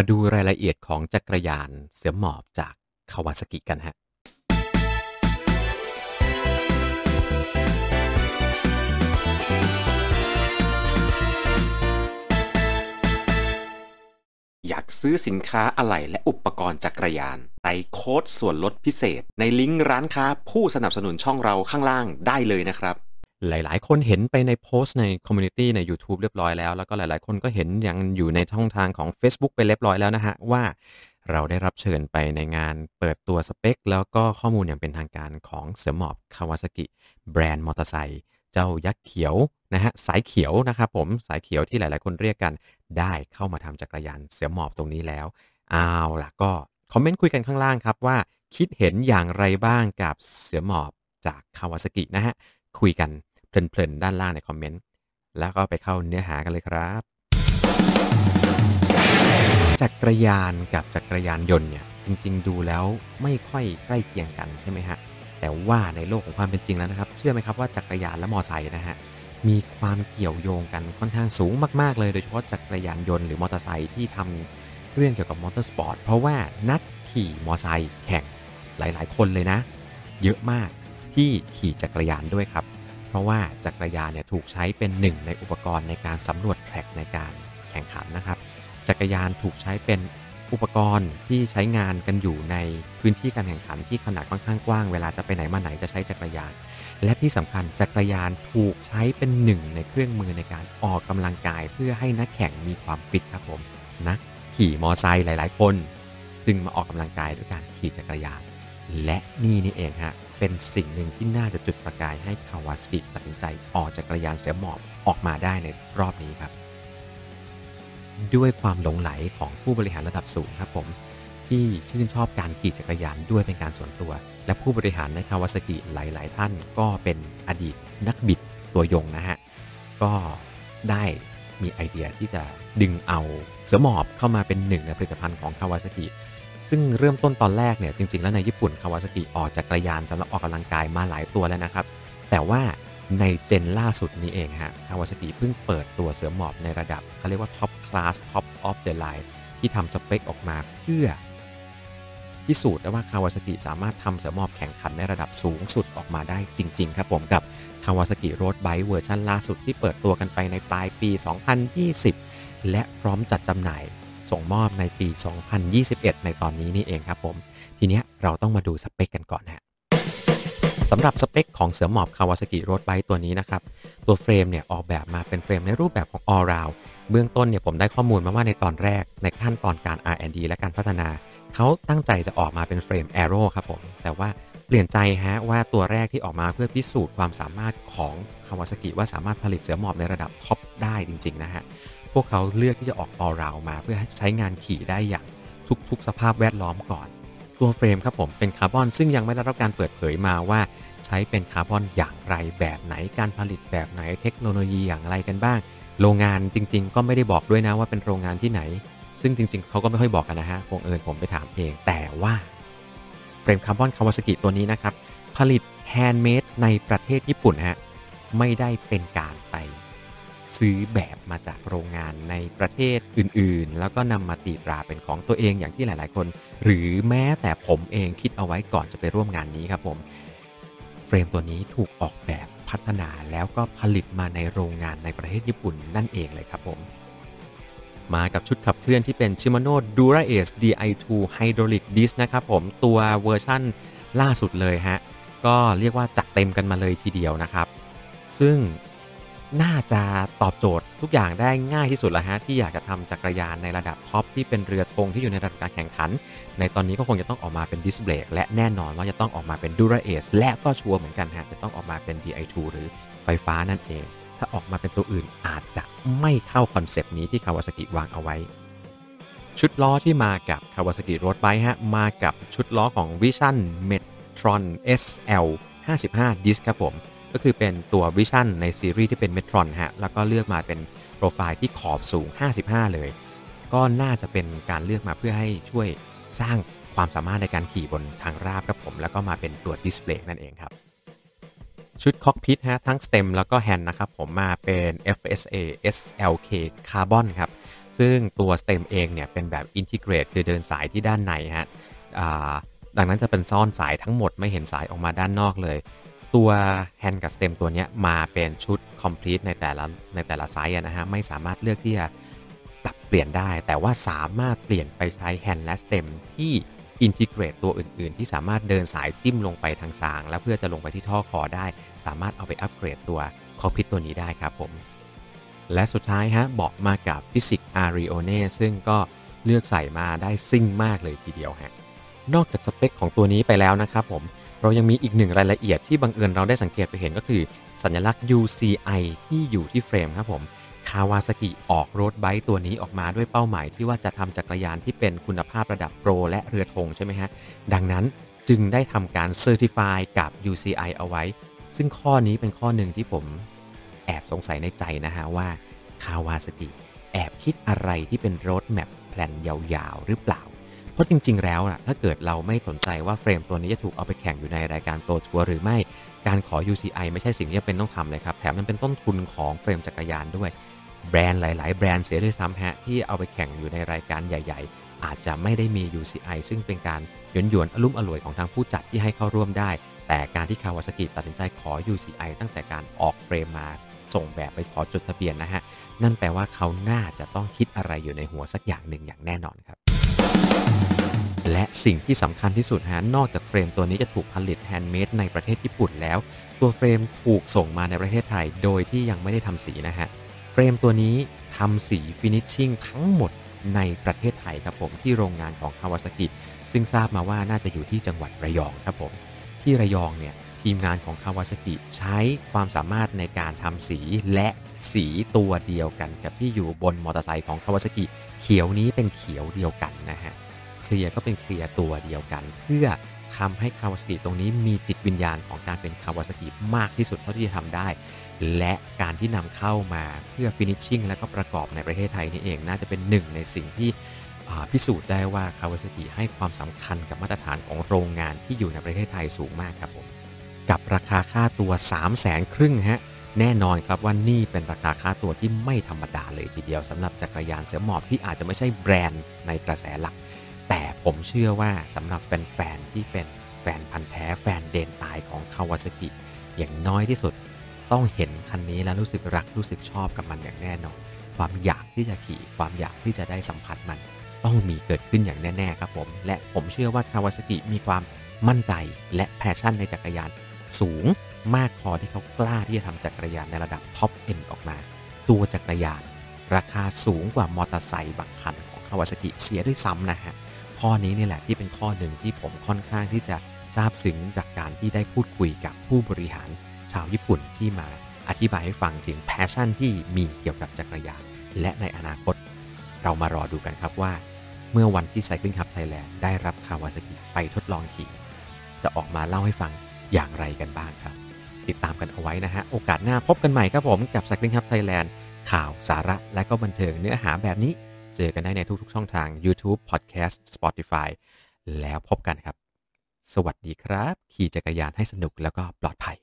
มาดูรายละเอียดของจักรยานเสือหมอบจากคาวาซากิกันฮะ อยากซื้อสินค้าอะไหล่และอุปกรณ์จักรยานใส่โค้ดส่วนลดพิเศษ ในลิงก์ร้านค้าผู้สนับสนุนช่องเราข้างล่างได้เลยนะครับ หลายๆ คนเห็นไปในโพสต์ใน community ใน YouTube เรียบร้อยแล้ว แล้วก็หลายๆ คนก็เห็นยังอยู่ในช่องทางของ Facebook ไปเรียบร้อยแล้วนะฮะ ว่าเราได้รับเชิญไปในงานเปิดตัวสเปค แล้วก็ข้อมูลอย่างเป็นทางการของเสือหมอบคาวาซากิแบรนด์มอเตอร์ไซค์เจ้ายักษ์เขียวนะฮะสายเขียวนะครับผมสายเขียวที่หลายๆ คนเรียกกัน ได้เข้ามาทำจักรยานเสือหมอบตรงนี้แล้วเอาล่ะก็คอมเมนต์คุยกันข้างล่างครับว่าคิดเห็นอย่างไรบ้างกับเสือหมอบจากคาวาซากินะฮะคุยกัน เพลินๆ ด้านล่างในคอมเมนต์ แล้วก็ไปเข้าเนื้อหากันเลยครับ จักรยานกับจักรยานยนต์เนี่ยจริงๆ ดูแล้วไม่ค่อยใกล้เคียงกันใช่ไหมฮะ แต่ว่าในโลกของความเป็นจริงแล้วนะครับ เชื่อไหมครับว่าจักรยานและมอไซค์นะฮะมีความเกี่ยวโยงกันค่อนข้างสูงมากๆ เลยโดยเฉพาะจักรยานยนต์หรือมอเตอร์ไซค์ที่ทำเรื่องเกี่ยวกับมอเตอร์สปอร์ตเพราะว่านักขี่มอไซค์แข่งหลายๆ คนเลยนะ เยอะมากที่ขี่จักรยานด้วยครับ ราะว่าจักรยานเนี่ยถูกใช้เป็นหนึ่งในอุปกรณ์ในการสำรวจ track ในการแข่งขันนะครับ จักรยานถูกใช้เป็นอุปกรณ์ที่ใช้งานกันอยู่ในพื้นที่การแข่งขันที่ขนาดค่อนข้างกว้าง เวลาจะไปไหนมาไหนจะใช้จักรยาน และที่สำคัญจักรยานถูกใช้เป็นหนึ่งในเครื่องมือในการออกกำลังกาย เพื่อให้นักแข่งมีความฟิตครับผมนักขี่มอไซค์หลาย ๆ คน จึงมาออกกำลังกายด้วยการขี่จักรยาน และนี่นี่เองฮะ เป็นสิ่งหนึ่งที่น่าจะจุดประกายให้คาวาสกิตัดสินใจออกจักรยานเสือหมอบออกมาได้ในรอบนี้ครับ ด้วยความหลงไหลของผู้บริหารระดับสูงครับผม ที่ชื่นชอบการขี่จักรยานด้วยเป็นการส่วนตัว และผู้บริหารในคาวาสกิหลาย ๆ ท่านก็เป็นอดีตนักบิดตัวยงนะฮะ ก็ได้มีไอเดียที่จะดึงเอาเสือหมอบเข้ามาเป็นหนึ่งในผลิตภัณฑ์ของคาวาสกิ ซึ่งเริ่มต้นตอนแรกเนี่ยจริง ๆ แล้วในญี่ปุ่นคาวาซากิออกจักรยานสำหรับออกกำลังกายมาหลายตัวแล้วนะครับ แต่ว่าใน gen ล่าสุดนี้เองฮะคาวาซากิเพิ่งเปิดตัวเสือหมอบในระดับเขาเรียกว่า top class top of the line ที่ทำสเปคออกมาเพื่อพิสูจน์ได้ว่าคาวาซากิสามารถทำเสือหมอบแข่งขันในระดับสูงสุดออกมาได้จริง ๆ ครับผมกับ Kawasaki road bike เวอร์ชันล่าสุดที่เปิดตัวกันไปในปลายปี 2020 และพร้อมจัดจำหน่าย ส่งมอบในปี 2021 ในตอนนี้นี่เองครับผม ทีนี้เราต้องมาดูสเปคกันก่อนฮะสำหรับสเปคของเสือหมอบคาวาซากิ road bike ตัวนี้นะครับ ตัวเฟรมเนี่ยออกแบบมาเป็นเฟรมในรูปแบบของ all round เบื้องต้นเนี่ยผมได้ข้อมูลมาว่าในตอนแรก ในขั้นตอนการ R&D และการพัฒนา เขาตั้งใจจะออกมาเป็นเฟรม Aero ครับผม แต่ว่าเปลี่ยนใจฮะว่าตัวแรกที่ออกมาเพื่อพิสูจน์ความสามารถของคาวาซากิว่าสามารถผลิตเสือหมอบในระดับท็อปได้จริง ๆ นะฮะ พวกเขาเลือกที่จะออกออราวมา เพื่อใช้งานขี่ได้อย่างทุกๆ สภาพแวดล้อมก่อน ตัวเฟรมครับผมเป็นคาร์บอนซึ่งยังไม่ได้รับการเปิดเผยมาว่า ใช้เป็นคาร์บอนอย่างไรแบบไหนการผลิตแบบไหนเทคโนโลยีอย่างไรกันบ้าง โรงงานจริง ๆ ก็ไม่ได้บอกด้วยนะว่าเป็นโรงงานที่ไหน ซึ่งจริง ๆเขาก็ไม่ค่อยบอกกันนะฮะบังเอิญผมไปถามเองแต่ว่าเฟรมคาร์บอนคาวาซากิตัวนี้นะครับผลิตแฮนด์เมดในประเทศญี่ปุ่นฮะไม่ได้เป็นการไป ซื้อแบบมาจากโรงงานในประเทศอื่นๆ แล้วก็นำมาตีตราเป็นของตัวเองอย่างที่หลายๆคน หรือแม้แต่ผมเองคิดเอาไว้ก่อนจะไปร่วมงานนี้ครับผม เฟรมตัวนี้ถูกออกแบบพัฒนาแล้วก็ผลิตมาในโรงงานในประเทศญี่ปุ่นนั่นเองเลยครับผม มากับชุดขับเคลื่อนที่เป็น Shimano Dura Ace Di2 Hydraulic Disc นะครับผมตัวเวอร์ชั่นล่าสุดเลยฮะ ก็เรียกว่าจัดเต็มกันมาเลยทีเดียวนะครับ ซึ่ง น่าจะตอบโจทย์ทุกอย่างได้ง่ายที่สุดแล้วฮะที่อยากจะทำจักรยานในระดับท็อปที่เป็นเรือธงที่อยู่ในระดับการแข่งขัน ในตอนนี้ก็คงจะต้องออกมาเป็นดิสเบรกและแน่นอนว่าจะต้องออกมาเป็น Dura Ace และก็ชัวร์เหมือนกันฮะจะต้องออกมาเป็น Di2 หรือไฟฟ้านั่นเอง ถ้าออกมาเป็นตัวอื่นอาจจะไม่เข้าคอนเซปต์นี้ที่คาวาซากิวางเอาไว้ ชุดล้อที่มากับคาวาซากิ road bike ฮะมากับชุดล้อของ Vision Metron SL 55 Disc ครับผม ก็คือเป็นตัว Vision ในซีรีส์ที่เป็น Metron ฮะ แล้วก็เลือกมาเป็นโปรไฟล์ที่ขอบสูง 55 เลย ก็น่าจะเป็นการเลือกมาเพื่อให้ช่วยสร้างความสามารถในการขี่บนทางราบครับผม แล้วก็มาเป็นตัวดิสเบรกนั่นเองครับ ชุด cockpit ฮะทั้ง stem แล้วก็แฮนด์นะครับผมมาเป็น FSA SLK Carbon ครับ ซึ่งตัว stem เองเนี่ยเป็นแบบ integrate คือเดินสายที่ด้านในฮะดังนั้นจะเป็นซ่อนสายทั้งหมดไม่เห็นสายออกมาด้านนอกเลย ตัวแฮนด์กับ stem ตัวนี้มาเป็นชุด complete ในแต่ละในแต่ละไซส์นะฮะไม่สามารถเลือกที่จะปรับเปลี่ยนได้ แต่ว่าสามารถเปลี่ยนไปใช้แฮนด์และ stem ที่ integrate ตัวอื่น ๆ ที่สามารถเดินสายจิ้มลงไปทางซาง แล้วเพื่อจะลงไปที่ท่อคอได้ สามารถเอาไปอัปเกรดตัว cockpit ตัวนี้ได้ครับผม และสุดท้ายฮะเบาะมากับ Fizik Arione ซึ่งก็เลือกใส่มาได้ซิ่งมากเลยทีเดียวฮะนอกจากสเปคของตัวนี้ไปแล้วนะครับผม เรายังมีอีกหนึ่งรายละเอียดที่บังเอิญเราได้สังเกตไปเห็นก็คือ สัญลักษณ์ UCI ที่อยู่ที่เฟรมครับผมคาวาซากิออก road bike ตัวนี้ออกมาด้วยเป้าหมายที่ว่าจะทำจักรยานที่เป็นคุณภาพระดับโปรและเรือธงใช่ไหมฮะ ดังนั้นจึงได้ทำการ certify กับ UCI เอาไว้ ซึ่งข้อนี้เป็นข้อหนึ่งที่ผมแอบสงสัยในใจนะฮะว่าคาวาซากิแอบคิดอะไรที่เป็น roadmap plan ยาวๆ หรือเปล่า เพราะจริง ๆ แล้วนะถ้าเกิดเราไม่สนใจว่าเฟรมตัวนี้จะถูกเอาไปแข่งอยู่ในรายการโปรทัวร์หรือไม่การขอ UCI ไม่ใช่สิ่งที่จำเป็นต้องทำเลยครับ แถมมันเป็นต้นทุนของเฟรมจักรยานด้วย แบรนด์หลาย ๆ แบรนด์เสียด้วยซ้ำฮะที่เอาไปแข่งอยู่ในรายการใหญ่ ๆ อาจจะไม่ได้มี UCI ซึ่งเป็นการหยวนหยวนอลุ่มอล่วยของทางผู้จัดที่ให้เข้าร่วมได้ แต่การที่คาวาซากิตัดสินใจขอ UCI ตั้งแต่การออกเฟรมมาส่งแบบไปขอจดทะเบียนนะฮะนั่นแปลว่าเขาน่าจะต้องคิดอะไรอยู่ในหัวสักอย่างหนึ่งอย่างแน่นอนครับ และสิ่งที่สำคัญที่สุดฮะนอกจากเฟรมตัวนี้จะถูกผลิตแฮนด์เมดในประเทศญี่ปุ่นแล้ว ตัวเฟรมถูกส่งมาในประเทศไทย โดยที่ยังไม่ได้ทำสีนะฮะเฟรมตัวนี้ทำสี finishing ทั้งหมดในประเทศไทยครับผมที่โรงงานของคาวาซากิซึ่งทราบมาว่าน่าจะอยู่ที่จังหวัดระยองครับผมที่ระยองเนี่ย ทีมงานของคาวาซากิใช้ความสามารถในการทำสีและสีตัวเดียวกันกับที่อยู่บนมอเตอร์ไซค์ของคาวาซากิเขียวนี้เป็นเขียวเดียวกันนะฮะ clear ก็เป็น clear ตัวเดียวกัน เพื่อทำให้คาวาซากิตัวนี้มีจิตวิญญาณของการเป็นคาวาซากิมากที่สุดเท่าที่จะทำได้ และการที่นำเข้ามาเพื่อ finishing และก็ประกอบในประเทศไทยนี่เองน่าจะเป็นหนึ่งในสิ่งที่พิสูจน์ได้ว่าคาวาซากิให้ความสำคัญกับมาตรฐานของโรงงานที่อยู่ในประเทศไทยสูงมากครับผม กับราคาค่าตัว 3 0 0แสนครึ่งฮะแน่นอนครับว่านี่เป็นราคาค่าตัวที่ไม่ธรรมดาเลยทีเดียวสำหรับจักรยานเสือหมอบที่อาจจะไม่ใช่แบรนด์ในกระแสหลัก แต่ผมเชื่อว่าสำหรับแฟนๆที่เป็นแฟนพันธ์แท้แฟนเดนตายของคาวาซากิอย่างน้อยที่สุดต้องเห็นคันนี้แล้วรู้สึกรักรู้สึกชอบกับมันอย่างแน่นอน ความอยากที่จะขี่ความอยากที่จะได้สัมผัสมัน ต้องมีเกิดขึ้นอย่างแน่ ๆ ครับผม และผมเชื่อว่าคาวาซากิมีความมั่นใจและ passion ในจักรยาน สูงมากพอที่เขากล้าที่จะทำจักรยานในระดับ top end ออกมา ตัวจักรยาน ราคาสูงกว่ามอเตอร์ไซค์บางคันของคาวาซากิเสียด้วยซ้ำนะฮะ ข้อนี้นี่แหละที่เป็นข้อหนึ่งที่ผมค่อนข้างที่จะซาบซึ้งจากการที่ได้พูดคุยกับผู้บริหารชาวญี่ปุ่นที่มาอธิบายให้ฟังถึง passion ที่มีเกี่ยวกับจักรยาน และในอนาคต เรามารอดูกันครับว่า เมื่อวันที่ Cycling Hub Thailand ได้รับคาวาซากิไปทดลองขี่ จะออกมาเล่าให้ฟัง อย่างไรกันบ้างครับ ติดตามกันเอาไว้นะฮะ โอกาสหน้าพบกันใหม่ครับผมกับ s ักลิงครับไทยแลนด์ข่าวสาระและก็บันเทิงเนื้อหาแบบนี้ เจอกันได้ในทุกๆ ช่องทาง YouTube Podcast Spotify แล้วพบกันครับ สวัสดีครับ ขี่จักรยานให้สนุกแล้วก็ปลอดภัย